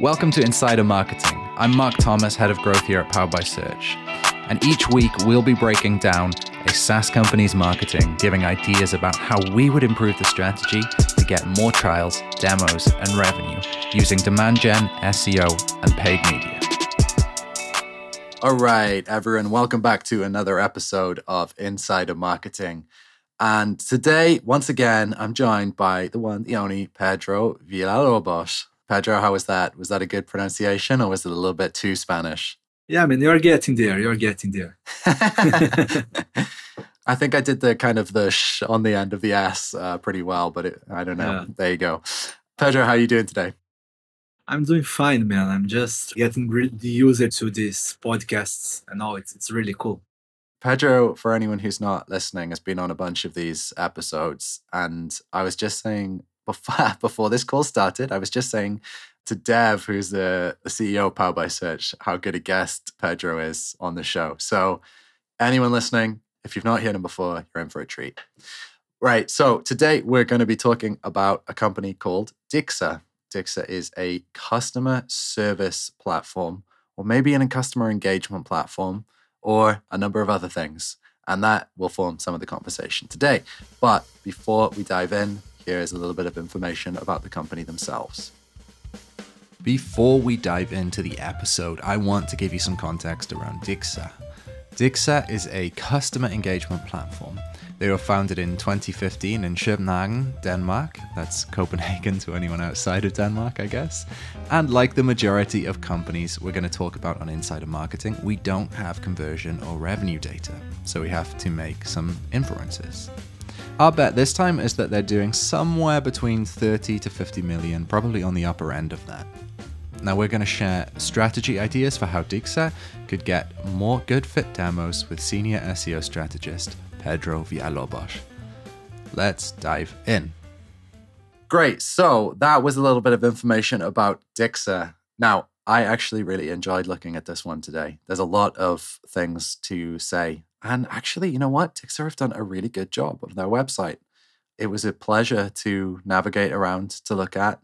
Welcome to Insider Marketing. I'm Marc Thomas, head of growth here at Powered by Search. And each week we'll be breaking down a SaaS company's marketing, giving ideas about how we would improve the strategy to get more trials, demos, and revenue using demand gen, SEO, and paid media. All right, everyone, welcome back to another episode of Insider Marketing. And today, once again, I'm joined by the one, the only Pedro Villalobos. Pedro, how was that? Was that a good pronunciation or was it a little bit too Spanish? Yeah, I mean, you're getting there. You're getting there. I think I did the kind of the sh on the end of the S uh, pretty well, but it, I don't know. Yeah. There you go. Pedro, how are you doing today? I'm doing fine, man. I'm just getting really used to these podcasts and all. It's, it's really cool. Pedro, for anyone who's not listening, has been on a bunch of these episodes. And I was just saying before, before this call started, I was just saying to Dev, who's the, the CEO of Power by Search, how good a guest Pedro is on the show. So, anyone listening, if you've not heard him before, you're in for a treat. Right. So, today we're going to be talking about a company called Dixa. Dixa is a customer service platform, or maybe a customer engagement platform, or a number of other things. And that will form some of the conversation today. But before we dive in, here is a little bit of information about the company themselves. Before we dive into the episode, I want to give you some context around Dixa. Dixa is a customer engagement platform. They were founded in 2015 in Copenhagen, Denmark. That's Copenhagen to anyone outside of Denmark, I guess. And like the majority of companies we're going to talk about on Insider Marketing, we don't have conversion or revenue data, so we have to make some inferences. Our bet this time is that they're doing somewhere between 30 to 50 million, probably on the upper end of that. Now, we're going to share strategy ideas for how Dixa could get more good fit demos with senior SEO strategist Pedro Villalobos. Let's dive in. Great. So, that was a little bit of information about Dixa. Now, I actually really enjoyed looking at this one today. There's a lot of things to say and actually, you know what? Dixa have done a really good job of their website. It was a pleasure to navigate around to look at.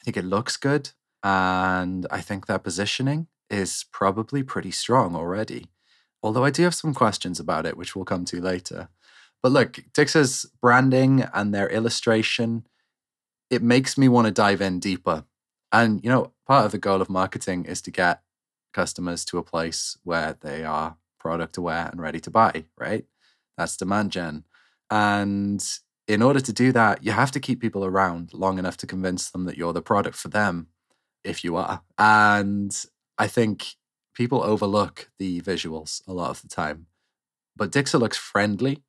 I think it looks good. And I think their positioning is probably pretty strong already. Although I do have some questions about it, which we'll come to later. But look, Dixa's branding and their illustration, it makes me want to dive in deeper. And, you know, part of the goal of marketing is to get customers to a place where they are product aware and ready to buy, right? That's demand gen. And in order to do that, you have to keep people around long enough to convince them that you're the product for them, if you are. And I think people overlook the visuals a lot of the time. But Dixa looks friendly,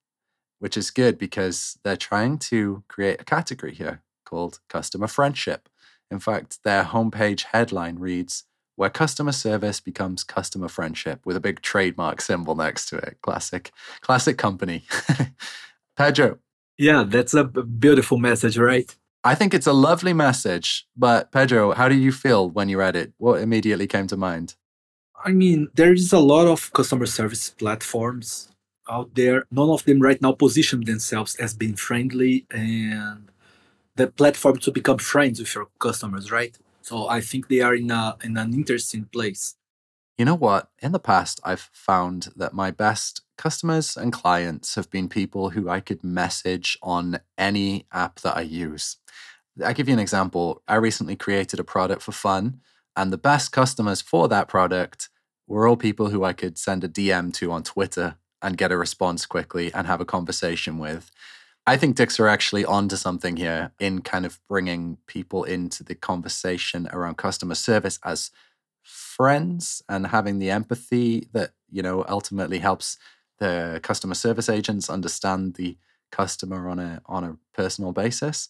which is good because they're trying to create a category here called customer friendship. In fact, their homepage headline reads where customer service becomes customer friendship with a big trademark symbol next to it. Classic, classic company. Pedro. Yeah, that's a beautiful message, right? I think it's a lovely message. But Pedro, how do you feel when you read it? What immediately came to mind? I mean, there is a lot of customer service platforms out there. None of them right now position themselves as being friendly and the platform to become friends with your customers, right? So I think they are in a in an interesting place. You know what? In the past, I've found that my best customers and clients have been people who I could message on any app that I use. I'll give you an example. I recently created a product for fun, and the best customers for that product were all people who I could send a DM to on Twitter and get a response quickly and have a conversation with. I think Dixa are actually onto something here in kind of bringing people into the conversation around customer service as friends and having the empathy that, you know, ultimately helps the customer service agents understand the customer on a on a personal basis.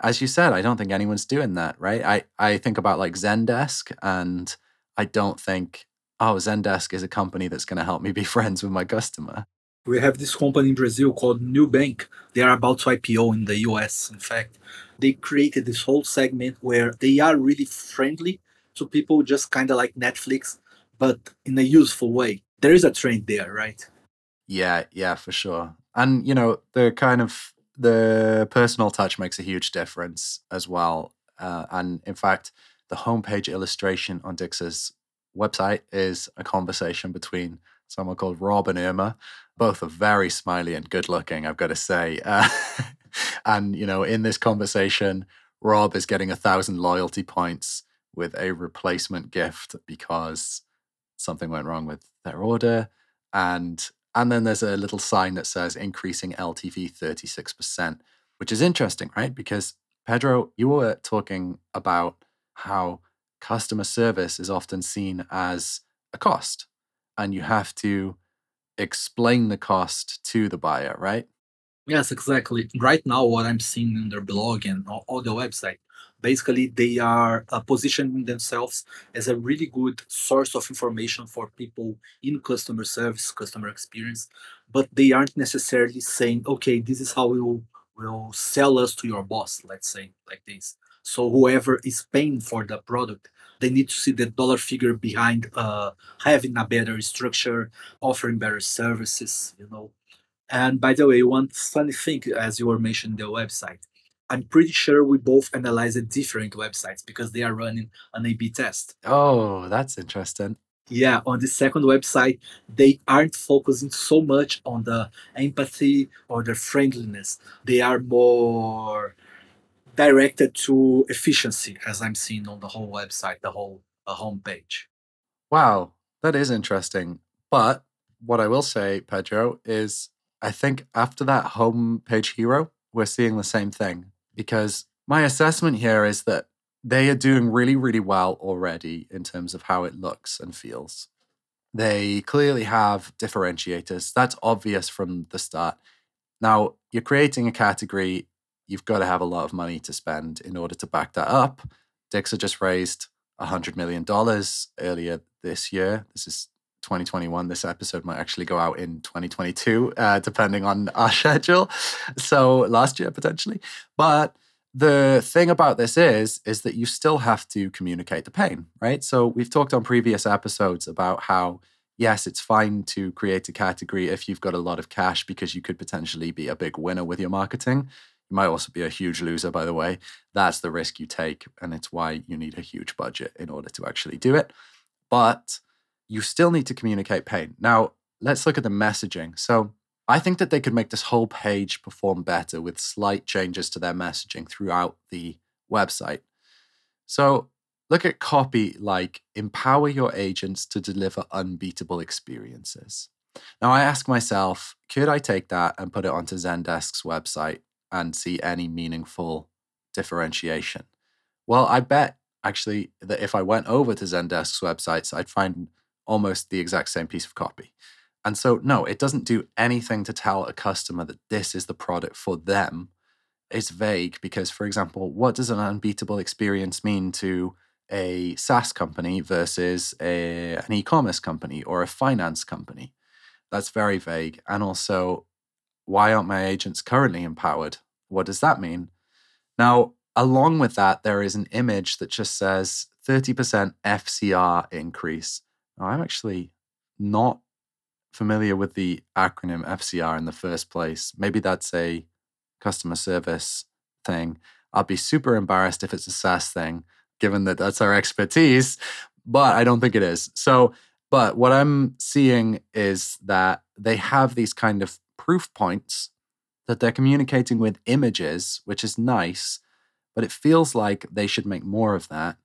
As you said, I don't think anyone's doing that, right? I, I think about like Zendesk and I don't think, oh, Zendesk is a company that's going to help me be friends with my customer we have this company in Brazil called Nubank. They are about to IPO in the US, in fact. They created this whole segment where they are really friendly to people, just kind of like Netflix, but in a useful way. There is a trend there, right? Yeah, yeah, for sure. And, you know, the kind of the personal touch makes a huge difference as well. Uh, and in fact, the homepage illustration on Dixa's website is a conversation between someone called Rob and Irma. Both are very smiley and good looking, I've got to say. Uh, and, you know, in this conversation, Rob is getting a thousand loyalty points with a replacement gift because something went wrong with their order. And and then there's a little sign that says increasing LTV 36%, which is interesting, right? Because Pedro, you were talking about how customer service is often seen as a cost and you have to explain the cost to the buyer, right? Yes, exactly. Right now, what I'm seeing in their blog and on the website, basically they are uh, positioning themselves as a really good source of information for people in customer service, customer experience, but they aren't necessarily saying, okay, this is how we will, will sell us to your boss, let's say, like this. So whoever is paying for the product, they need to see the dollar figure behind uh, having a better structure, offering better services, you know, and by the way, one funny thing, as you were mentioning the website, I'm pretty sure we both analyzed different websites because they are running an A B test. Oh, that's interesting. Yeah, on the second website, they aren't focusing so much on the empathy or the friendliness. They are more directed to efficiency, as I'm seeing on the whole website, the whole uh, homepage. Wow, that is interesting. But what I will say, Pedro, is I think after that homepage hero, we're seeing the same thing because my assessment here is that they are doing really, really well already in terms of how it looks and feels. They clearly have differentiators. That's obvious from the start. Now, you're creating a category, you've got to have a lot of money to spend in order to back that up. Dixa just raised $100 million earlier this year. This is 2021. This episode might actually go out in 2022, uh, depending on our schedule. So last year potentially. But the thing about this is, is that you still have to communicate the pain, right? So we've talked on previous episodes about how yes, it's fine to create a category if you've got a lot of cash because you could potentially be a big winner with your marketing. You might also be a huge loser, by the way. That's the risk you take, and it's why you need a huge budget in order to actually do it. But you still need to communicate pain. Now, let's look at the messaging. So, I think that they could make this whole page perform better with slight changes to their messaging throughout the website. So, look at copy like empower your agents to deliver unbeatable experiences. Now, I ask myself, could I take that and put it onto Zendesk's website and see any meaningful differentiation? Well, I bet actually that if I went over to Zendesk's websites, I'd find almost the exact same piece of copy. And so, no, it doesn't do anything to tell a customer that this is the product for them. It's vague because, for example, what does an unbeatable experience mean to a SaaS company versus a, an e commerce company or a finance company? That's very vague. And also, why aren't my agents currently empowered? What does that mean? Now, along with that, there is an image that just says 30% FCR increase. Now, I'm actually not familiar with the acronym FCR in the first place. Maybe that's a customer service thing. I'll be super embarrassed if it's a SaaS thing, given that that's our expertise, but I don't think it is. So, but what I'm seeing is that they have these kind of proof points that they're communicating with images, which is nice, but it feels like they should make more of that.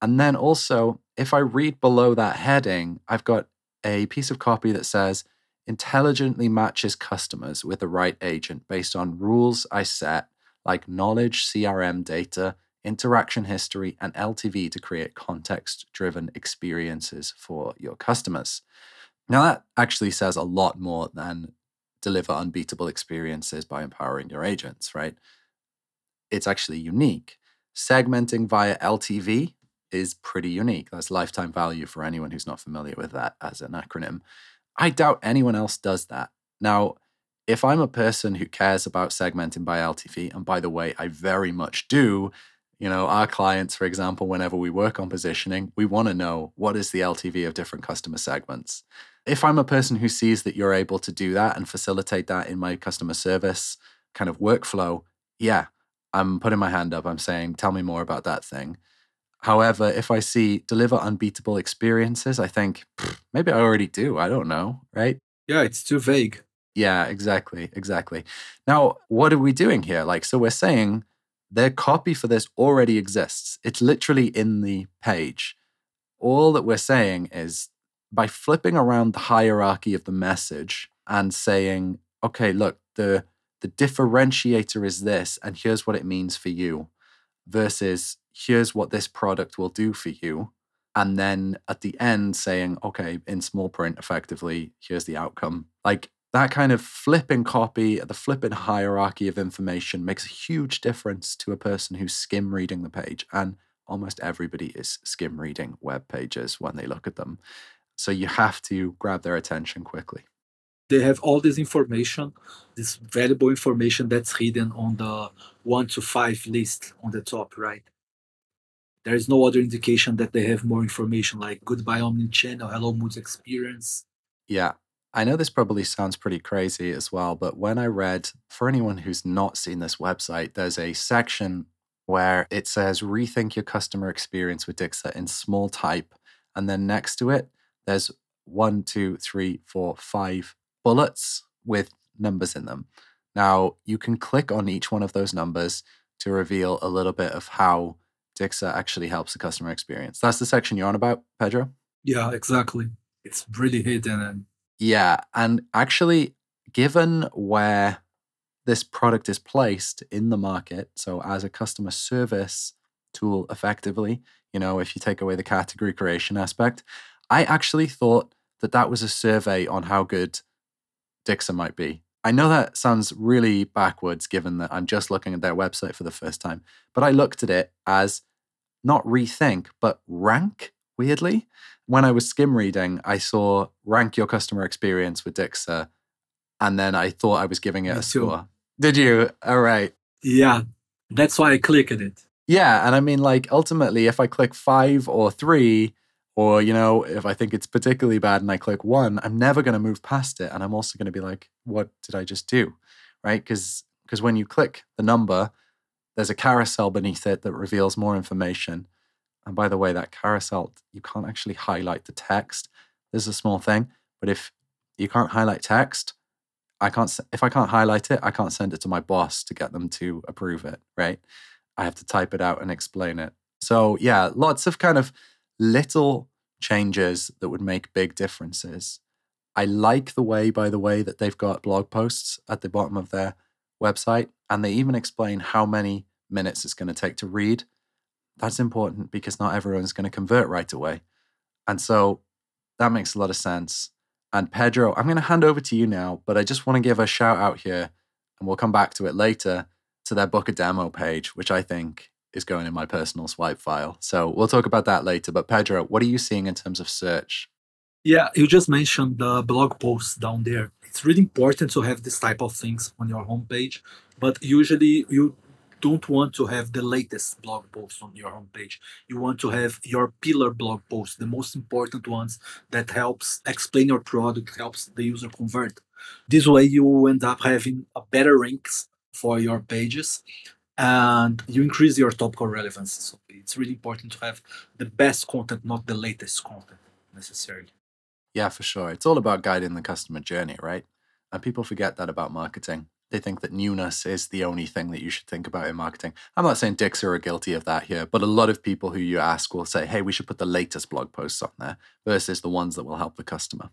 And then also, if I read below that heading, I've got a piece of copy that says, intelligently matches customers with the right agent based on rules I set, like knowledge, CRM data, interaction history, and LTV to create context driven experiences for your customers. Now, that actually says a lot more than deliver unbeatable experiences by empowering your agents, right? It's actually unique. Segmenting via LTV is pretty unique. That's lifetime value for anyone who's not familiar with that as an acronym. I doubt anyone else does that. Now, if I'm a person who cares about segmenting by LTV, and by the way, I very much do, you know, our clients, for example, whenever we work on positioning, we want to know what is the LTV of different customer segments. If I'm a person who sees that you're able to do that and facilitate that in my customer service kind of workflow, yeah, I'm putting my hand up. I'm saying, tell me more about that thing. However, if I see deliver unbeatable experiences, I think maybe I already do. I don't know, right? Yeah, it's too vague. Yeah, exactly. Exactly. Now, what are we doing here? Like, so we're saying their copy for this already exists, it's literally in the page. All that we're saying is by flipping around the hierarchy of the message and saying, okay, look, the the differentiator is this, and here's what it means for you, versus here's what this product will do for you. And then at the end saying, okay, in small print, effectively, here's the outcome. Like that kind of flipping copy, the flipping hierarchy of information makes a huge difference to a person who's skim reading the page. And almost everybody is skim reading web pages when they look at them. So you have to grab their attention quickly. They have all this information, this valuable information that's hidden on the one to five list on the top, right? There is no other indication that they have more information like goodbye omnichannel, hello moods experience. Yeah. I know this probably sounds pretty crazy as well, but when I read, for anyone who's not seen this website, there's a section where it says rethink your customer experience with Dixa in small type. And then next to it, there's one, two, three, four, five bullets with numbers in them. Now, you can click on each one of those numbers to reveal a little bit of how Dixa actually helps the customer experience. That's the section you're on about, Pedro? Yeah, exactly. It's really hidden. And... Yeah. And actually, given where this product is placed in the market, so as a customer service tool effectively, you know, if you take away the category creation aspect, I actually thought that that was a survey on how good Dixa might be. I know that sounds really backwards given that I'm just looking at their website for the first time, but I looked at it as not rethink, but rank, weirdly. When I was skim reading, I saw rank your customer experience with Dixa, and then I thought I was giving it Me a too. score. Did you? All right. Yeah, that's why I clicked it. Yeah. And I mean, like, ultimately, if I click five or three, or, you know, if I think it's particularly bad and I click one, I'm never going to move past it. And I'm also going to be like, what did I just do? Right. Because because when you click the number, there's a carousel beneath it that reveals more information. And by the way, that carousel, you can't actually highlight the text. This is a small thing, but if you can't highlight text, I can't. If I can't highlight it, I can't send it to my boss to get them to approve it. Right? I have to type it out and explain it. So yeah, lots of kind of little changes that would make big differences. I like the way, by the way, that they've got blog posts at the bottom of their website, and they even explain how many minutes it's going to take to read. That's important because not everyone's going to convert right away. And so that makes a lot of sense. And Pedro, I'm going to hand over to you now, but I just want to give a shout out here, and we'll come back to it later, to their book a demo page, which I think is going in my personal swipe file. So we'll talk about that later. But Pedro, what are you seeing in terms of search? Yeah, you just mentioned the blog posts down there. It's really important to have this type of things on your homepage, but usually you don't want to have the latest blog post on your homepage. You want to have your pillar blog posts, the most important ones that helps explain your product, helps the user convert. This way you end up having a better ranks for your pages and you increase your topical relevance. So it's really important to have the best content, not the latest content necessarily. Yeah, for sure. It's all about guiding the customer journey, right? And people forget that about marketing. They think that newness is the only thing that you should think about in marketing. I'm not saying Dixa are guilty of that here, but a lot of people who you ask will say, hey, we should put the latest blog posts on there versus the ones that will help the customer.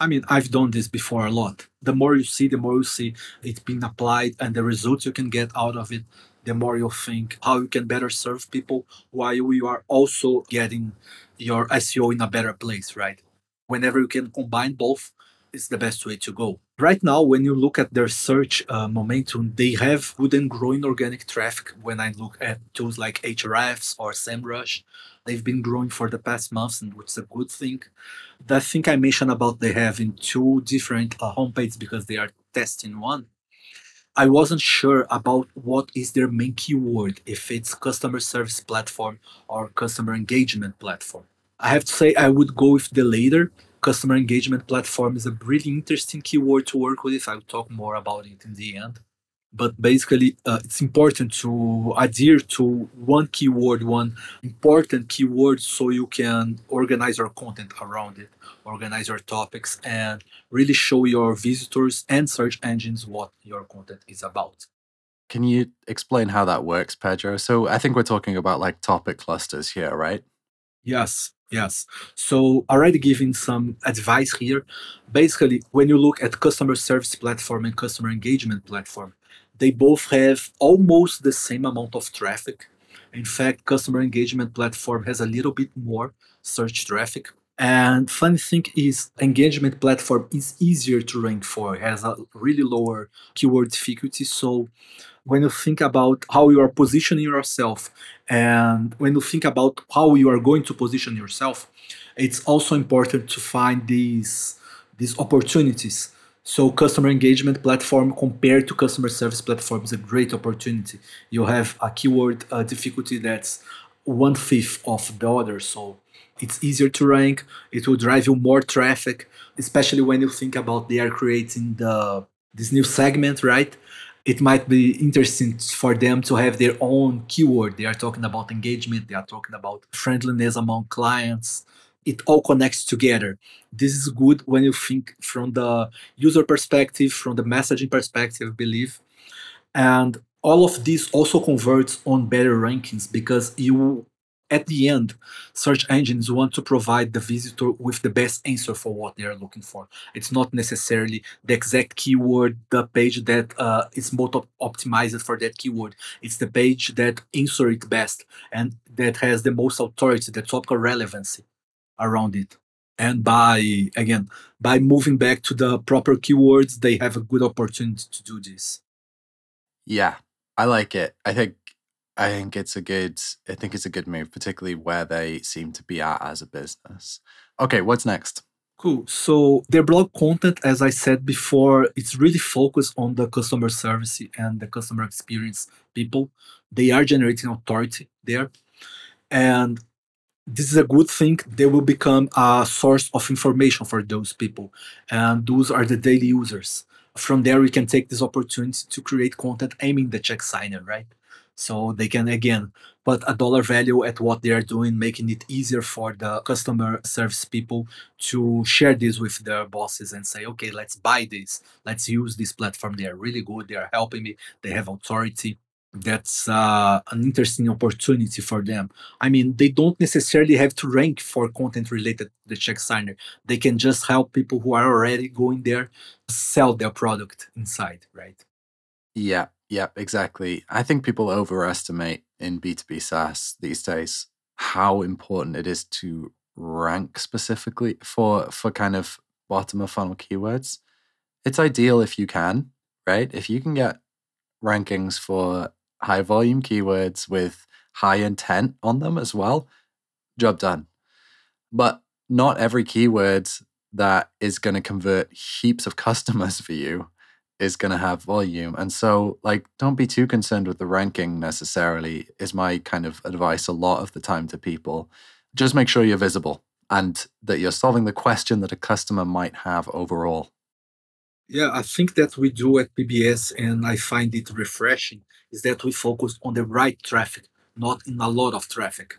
I mean, I've done this before a lot. The more you see, the more you see it being applied and the results you can get out of it, the more you think how you can better serve people while you are also getting your SEO in a better place, right? Whenever you can combine both, it's the best way to go. Right now, when you look at their search uh, momentum, they have good and growing organic traffic. When I look at tools like Ahrefs or SEMrush, they've been growing for the past months, and which is a good thing. The thing I mentioned about they having two different uh, homepages because they are testing one. I wasn't sure about what is their main keyword, if it's customer service platform or customer engagement platform. I have to say I would go with the later. Customer engagement platform is a really interesting keyword to work with. I'll talk more about it in the end. But basically uh, it's important to adhere to one keyword one important keyword so you can organize your content around it organize your topics and really show your visitors and search engines what your content is about can you explain how that works pedro so i think we're talking about like topic clusters here right yes Yes. So already giving some advice here. Basically, when you look at customer service platform and customer engagement platform, they both have almost the same amount of traffic. In fact, customer engagement platform has a little bit more search traffic. And funny thing is, engagement platform is easier to rank for, it has a really lower keyword difficulty. So when you think about how you are positioning yourself and when you think about how you are going to position yourself it's also important to find these these opportunities so customer engagement platform compared to customer service platform is a great opportunity. You have a keyword uh, difficulty that's one fifth of the other. So it's easier to rank. It will drive you more traffic especially when you think about they are creating the this new segment right? It might be interesting for them to have their own keyword. They are talking about engagement, they are talking about friendliness among clients. It all connects together. This is good when you think from the user perspective, from the messaging perspective, I believe. And all of this also converts on better rankings because you at the end, search engines want to provide the visitor with the best answer for what they are looking for. It's not necessarily the exact keyword, the page that uh, is most op- optimized for that keyword. It's the page that answers it best and that has the most authority, the topical relevancy around it. And by again, by moving back to the proper keywords, they have a good opportunity to do this. Yeah, I like it. I think I think it's a good I think it's a good move, particularly where they seem to be at as a business. Okay, what's next? Cool. So their blog content, as I said before, it's really focused on the customer service and the customer experience people. They are generating authority there. And this is a good thing. They will become a source of information for those people. And those are the daily users. From there, we can take this opportunity to create content aiming the check signer, right? So they can again put a dollar value at what they are doing, making it easier for the customer service people to share this with their bosses and say, okay, let's buy this. Let's use this platform. They are really good. They are helping me. They have authority. That's uh, an interesting opportunity for them. I mean, they don't necessarily have to rank for content related to the check signer. They can just help people who are already going there sell their product inside, right? Yeah, Yep, exactly. I think people overestimate in B2B SaaS these days how important it is to rank specifically for for kind of bottom of funnel keywords. It's ideal if you can, right? If you can get rankings for high volume keywords with high intent on them as well, job done. But not every keyword that is going to convert heaps of customers for you is going to have volume. And so, like, don't be too concerned with the ranking necessarily, is my kind of advice a lot of the time to people. Just make sure you're visible and that you're solving the question that a customer might have overall. Yeah, I think that we do at PBS, and I find it refreshing, is that we focus on the right traffic, not in a lot of traffic.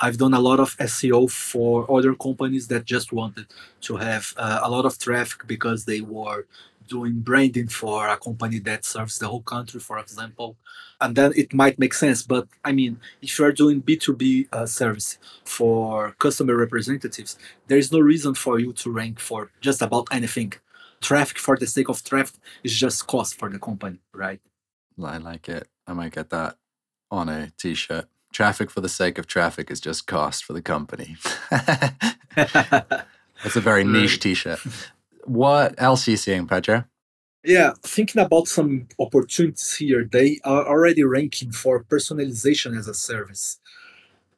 I've done a lot of SEO for other companies that just wanted to have uh, a lot of traffic because they were doing branding for a company that serves the whole country, for example, and then it might make sense. But I mean, if you are doing B2B uh, service for customer representatives, there is no reason for you to rank for just about anything. Traffic for the sake of traffic is just cost for the company, right? I like it. I might get that on a t shirt. Traffic for the sake of traffic is just cost for the company. That's a very niche t shirt. What else are you seeing, Pedro? Yeah, thinking about some opportunities here, they are already ranking for personalization as a service.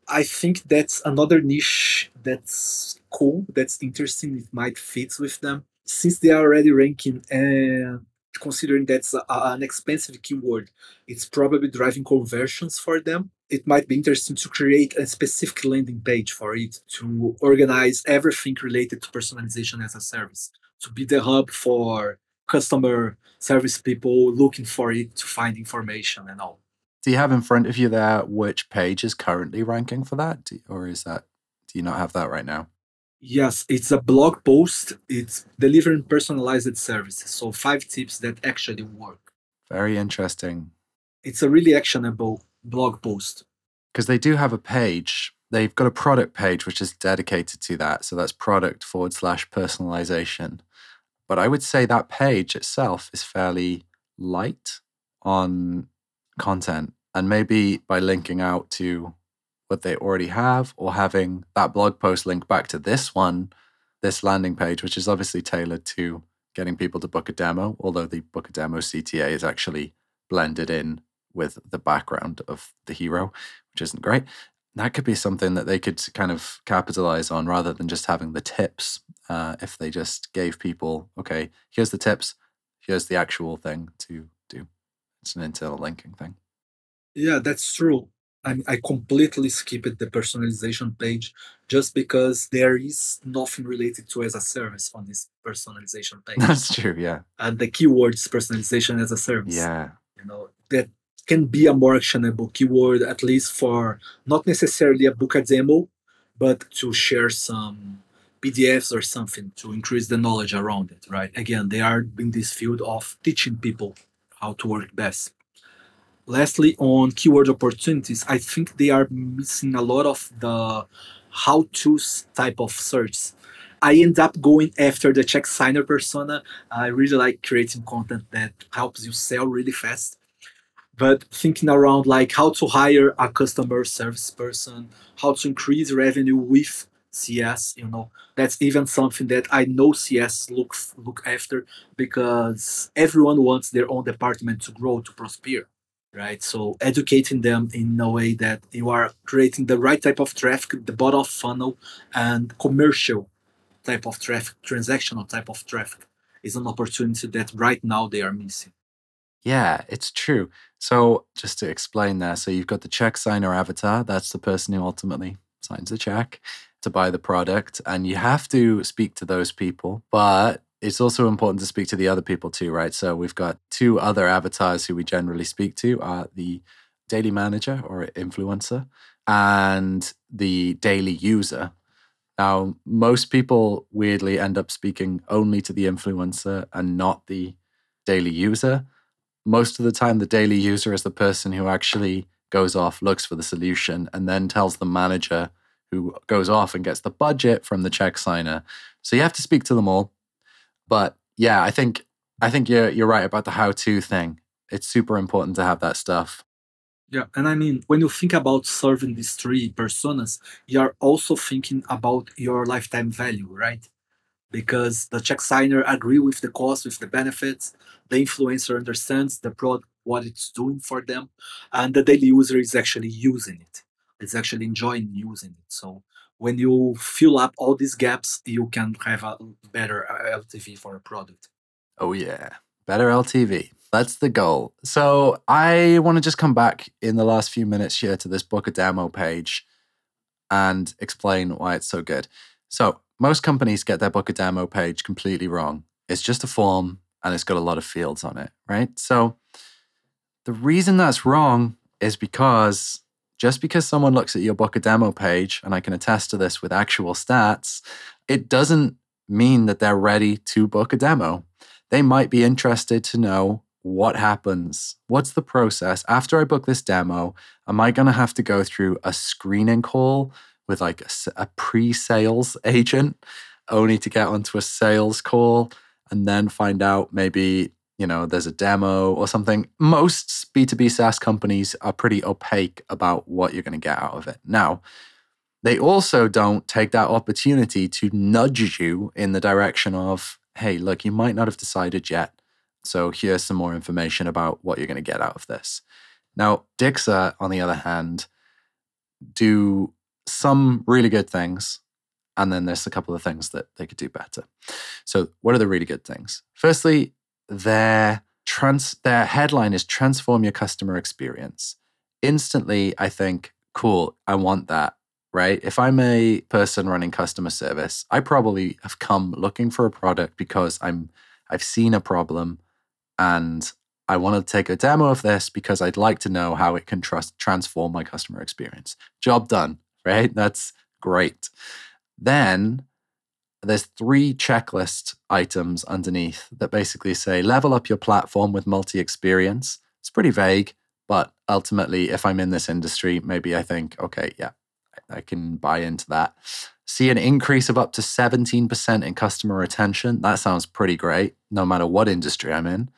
I think that's another niche that's cool, that's interesting. It might fit with them since they are already ranking and considering that's a, an expensive keyword, it's probably driving conversions for them. It might be interesting to create a specific landing page for it to organize everything related to personalization as a service to be the hub for customer service people looking for it to find information and all. Do you have in front of you there which page is currently ranking for that? Or is that, do you not have that right now? Yes, it's a blog post. It's delivering personalized services. So, five tips that actually work. Very interesting. It's a really actionable blog post. Because they do have a page. They've got a product page which is dedicated to that. So that's product forward slash personalization. But I would say that page itself is fairly light on content. And maybe by linking out to what they already have or having that blog post link back to this one, this landing page, which is obviously tailored to getting people to book a demo, although the book a demo CTA is actually blended in with the background of the hero, which isn't great. That could be something that they could kind of capitalize on rather than just having the tips. Uh, if they just gave people, okay, here's the tips, here's the actual thing to do. It's an internal linking thing. Yeah, that's true. I, I completely skipped the personalization page just because there is nothing related to as a service on this personalization page. That's true, yeah. And the keyword is personalization as a service. Yeah. You know, that can be a more actionable keyword, at least for not necessarily a book a demo, but to share some PDFs or something to increase the knowledge around it, right? Again, they are in this field of teaching people how to work best. Lastly, on keyword opportunities, I think they are missing a lot of the how to type of search. I end up going after the check signer persona. I really like creating content that helps you sell really fast. But thinking around like how to hire a customer service person, how to increase revenue with CS, you know, that's even something that I know CS look look after because everyone wants their own department to grow to prosper right? So educating them in a way that you are creating the right type of traffic, the bottom of funnel, and commercial type of traffic, transactional type of traffic is an opportunity that right now they are missing. Yeah, it's true. So just to explain that, so you've got the check signer avatar. That's the person who ultimately signs the check to buy the product, and you have to speak to those people. But it's also important to speak to the other people too, right? So we've got two other avatars who we generally speak to are the daily manager or influencer and the daily user. Now, most people weirdly end up speaking only to the influencer and not the daily user. Most of the time, the daily user is the person who actually goes off, looks for the solution, and then tells the manager who goes off and gets the budget from the check signer. So you have to speak to them all but yeah, I think I think you're you're right about the how-to thing. It's super important to have that stuff. Yeah, and I mean, when you think about serving these three personas, you're also thinking about your lifetime value, right? Because the check signer agree with the cost, with the benefits, the influencer understands the product, what it's doing for them, and the daily user is actually using it. It's actually enjoying using it. So when you fill up all these gaps, you can have a better uh, LTV for a product. Oh, yeah. Better LTV. That's the goal. So I want to just come back in the last few minutes here to this book a demo page and explain why it's so good. So most companies get their book a demo page completely wrong. It's just a form and it's got a lot of fields on it, right? So the reason that's wrong is because just because someone looks at your book a demo page, and I can attest to this with actual stats, it doesn't mean that they're ready to book a demo. They might be interested to know what happens. What's the process? After I book this demo, am I going to have to go through a screening call with like a, a pre sales agent only to get onto a sales call and then find out maybe you know, there's a demo or something. Most B2B SaaS companies are pretty opaque about what you're going to get out of it. Now, they also don't take that opportunity to nudge you in the direction of, hey, look, you might not have decided yet. So here's some more information about what you're going to get out of this. Now, Dixa, on the other hand, do some really good things. And then there's a couple of things that they could do better. So, what are the really good things? Firstly, their trans their headline is transform your customer experience. Instantly, I think, cool, I want that. Right. If I'm a person running customer service, I probably have come looking for a product because I'm I've seen a problem and I want to take a demo of this because I'd like to know how it can trust, transform my customer experience. Job done, right? That's great. Then there's three checklist items underneath that basically say level up your platform with multi experience. It's pretty vague, but ultimately, if I'm in this industry, maybe I think, okay, yeah, I can buy into that. See an increase of up to 17% in customer retention. That sounds pretty great, no matter what industry I'm in.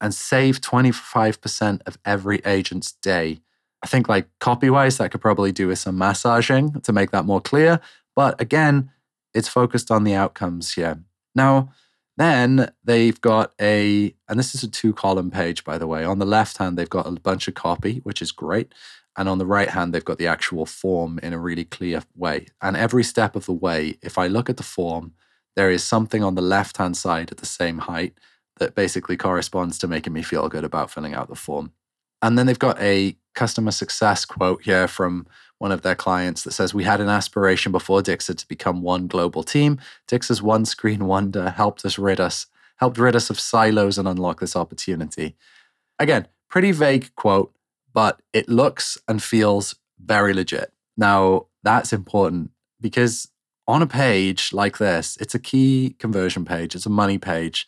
And save 25% of every agent's day. I think, like copy wise, that could probably do with some massaging to make that more clear. But again, it's focused on the outcomes here. Now, then they've got a, and this is a two column page, by the way. On the left hand, they've got a bunch of copy, which is great. And on the right hand, they've got the actual form in a really clear way. And every step of the way, if I look at the form, there is something on the left hand side at the same height that basically corresponds to making me feel good about filling out the form. And then they've got a customer success quote here from one of their clients that says, We had an aspiration before Dixa to become one global team. Dixa's one screen wonder helped us rid us, helped rid us of silos and unlock this opportunity. Again, pretty vague quote, but it looks and feels very legit. Now, that's important because on a page like this, it's a key conversion page, it's a money page.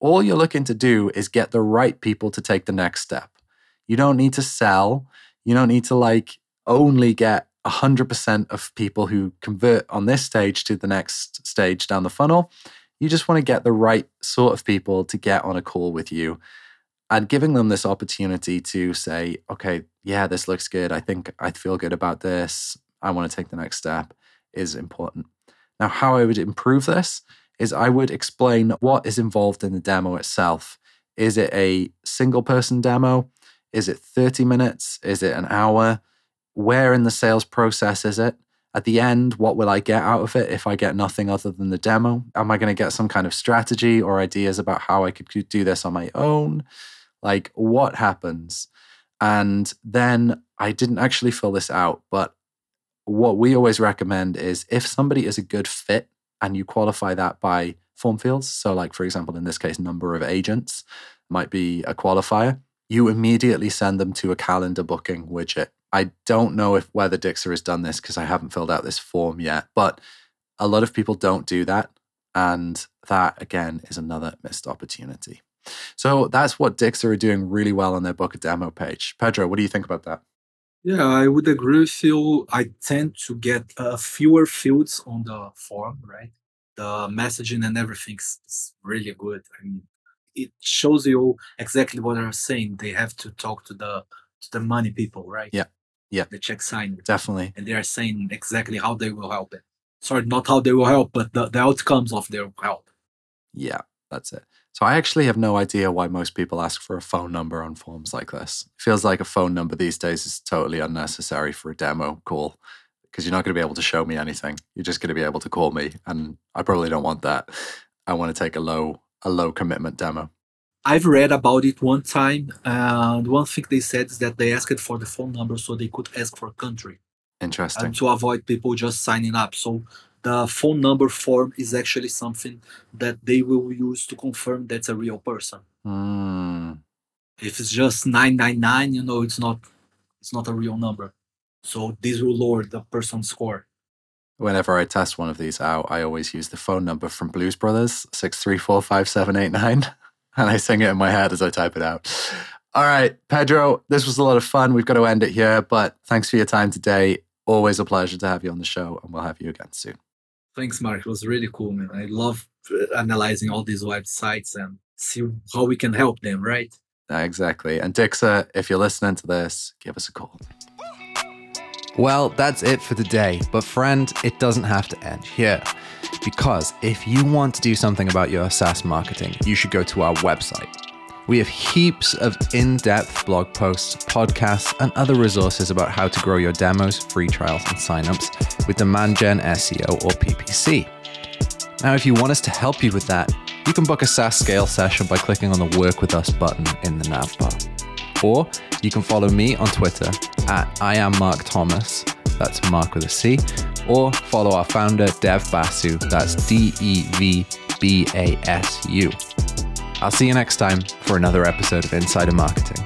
All you're looking to do is get the right people to take the next step. You don't need to sell. You don't need to like only get 100% of people who convert on this stage to the next stage down the funnel. You just want to get the right sort of people to get on a call with you and giving them this opportunity to say, okay, yeah, this looks good. I think I feel good about this. I want to take the next step is important. Now, how I would improve this is I would explain what is involved in the demo itself. Is it a single person demo? Is it 30 minutes? Is it an hour? where in the sales process is it? At the end, what will I get out of it if I get nothing other than the demo? Am I going to get some kind of strategy or ideas about how I could do this on my own? Like, what happens? And then I didn't actually fill this out, but what we always recommend is if somebody is a good fit and you qualify that by form fields, so like for example, in this case, number of agents might be a qualifier, you immediately send them to a calendar booking widget I don't know if whether Dixa has done this because I haven't filled out this form yet, but a lot of people don't do that. And that, again, is another missed opportunity. So that's what Dixa are doing really well on their book a demo page. Pedro, what do you think about that? Yeah, I would agree with you. I tend to get uh, fewer fields on the form, right? The messaging and everything is really good. I mean, it shows you exactly what I'm saying. They have to talk to the to the money people, right? Yeah. Yeah. The check sign. Definitely. And they are saying exactly how they will help it. Sorry, not how they will help, but the, the outcomes of their help. Yeah, that's it. So I actually have no idea why most people ask for a phone number on forms like this. It feels like a phone number these days is totally unnecessary for a demo call because you're not going to be able to show me anything. You're just going to be able to call me, and I probably don't want that. I want to take a low a low commitment demo. I've read about it one time, and one thing they said is that they asked for the phone number so they could ask for country. Interesting. And to avoid people just signing up. So the phone number form is actually something that they will use to confirm that's a real person. Mm. If it's just 999, you know, it's not it's not a real number. So this will lower the person's score. Whenever I test one of these out, I always use the phone number from Blues Brothers, 6345789. and I sing it in my head as I type it out. All right, Pedro, this was a lot of fun. We've got to end it here, but thanks for your time today. Always a pleasure to have you on the show, and we'll have you again soon. Thanks, Marc. It was really cool, man. I love uh, analyzing all these websites and see how we can help them, right? Exactly. And Dixa, if you're listening to this, give us a call. Well, that's it for today. But, friend, it doesn't have to end here. Because if you want to do something about your SaaS marketing, you should go to our website. We have heaps of in depth blog posts, podcasts, and other resources about how to grow your demos, free trials, and signups with Demand Gen SEO or PPC. Now, if you want us to help you with that, you can book a SaaS scale session by clicking on the Work with Us button in the nav bar. Or you can follow me on Twitter at I am Marc Thomas, that's Marc with a C, or follow our founder Dev Basu, that's D E V B A S U. I'll see you next time for another episode of Insider Marketing.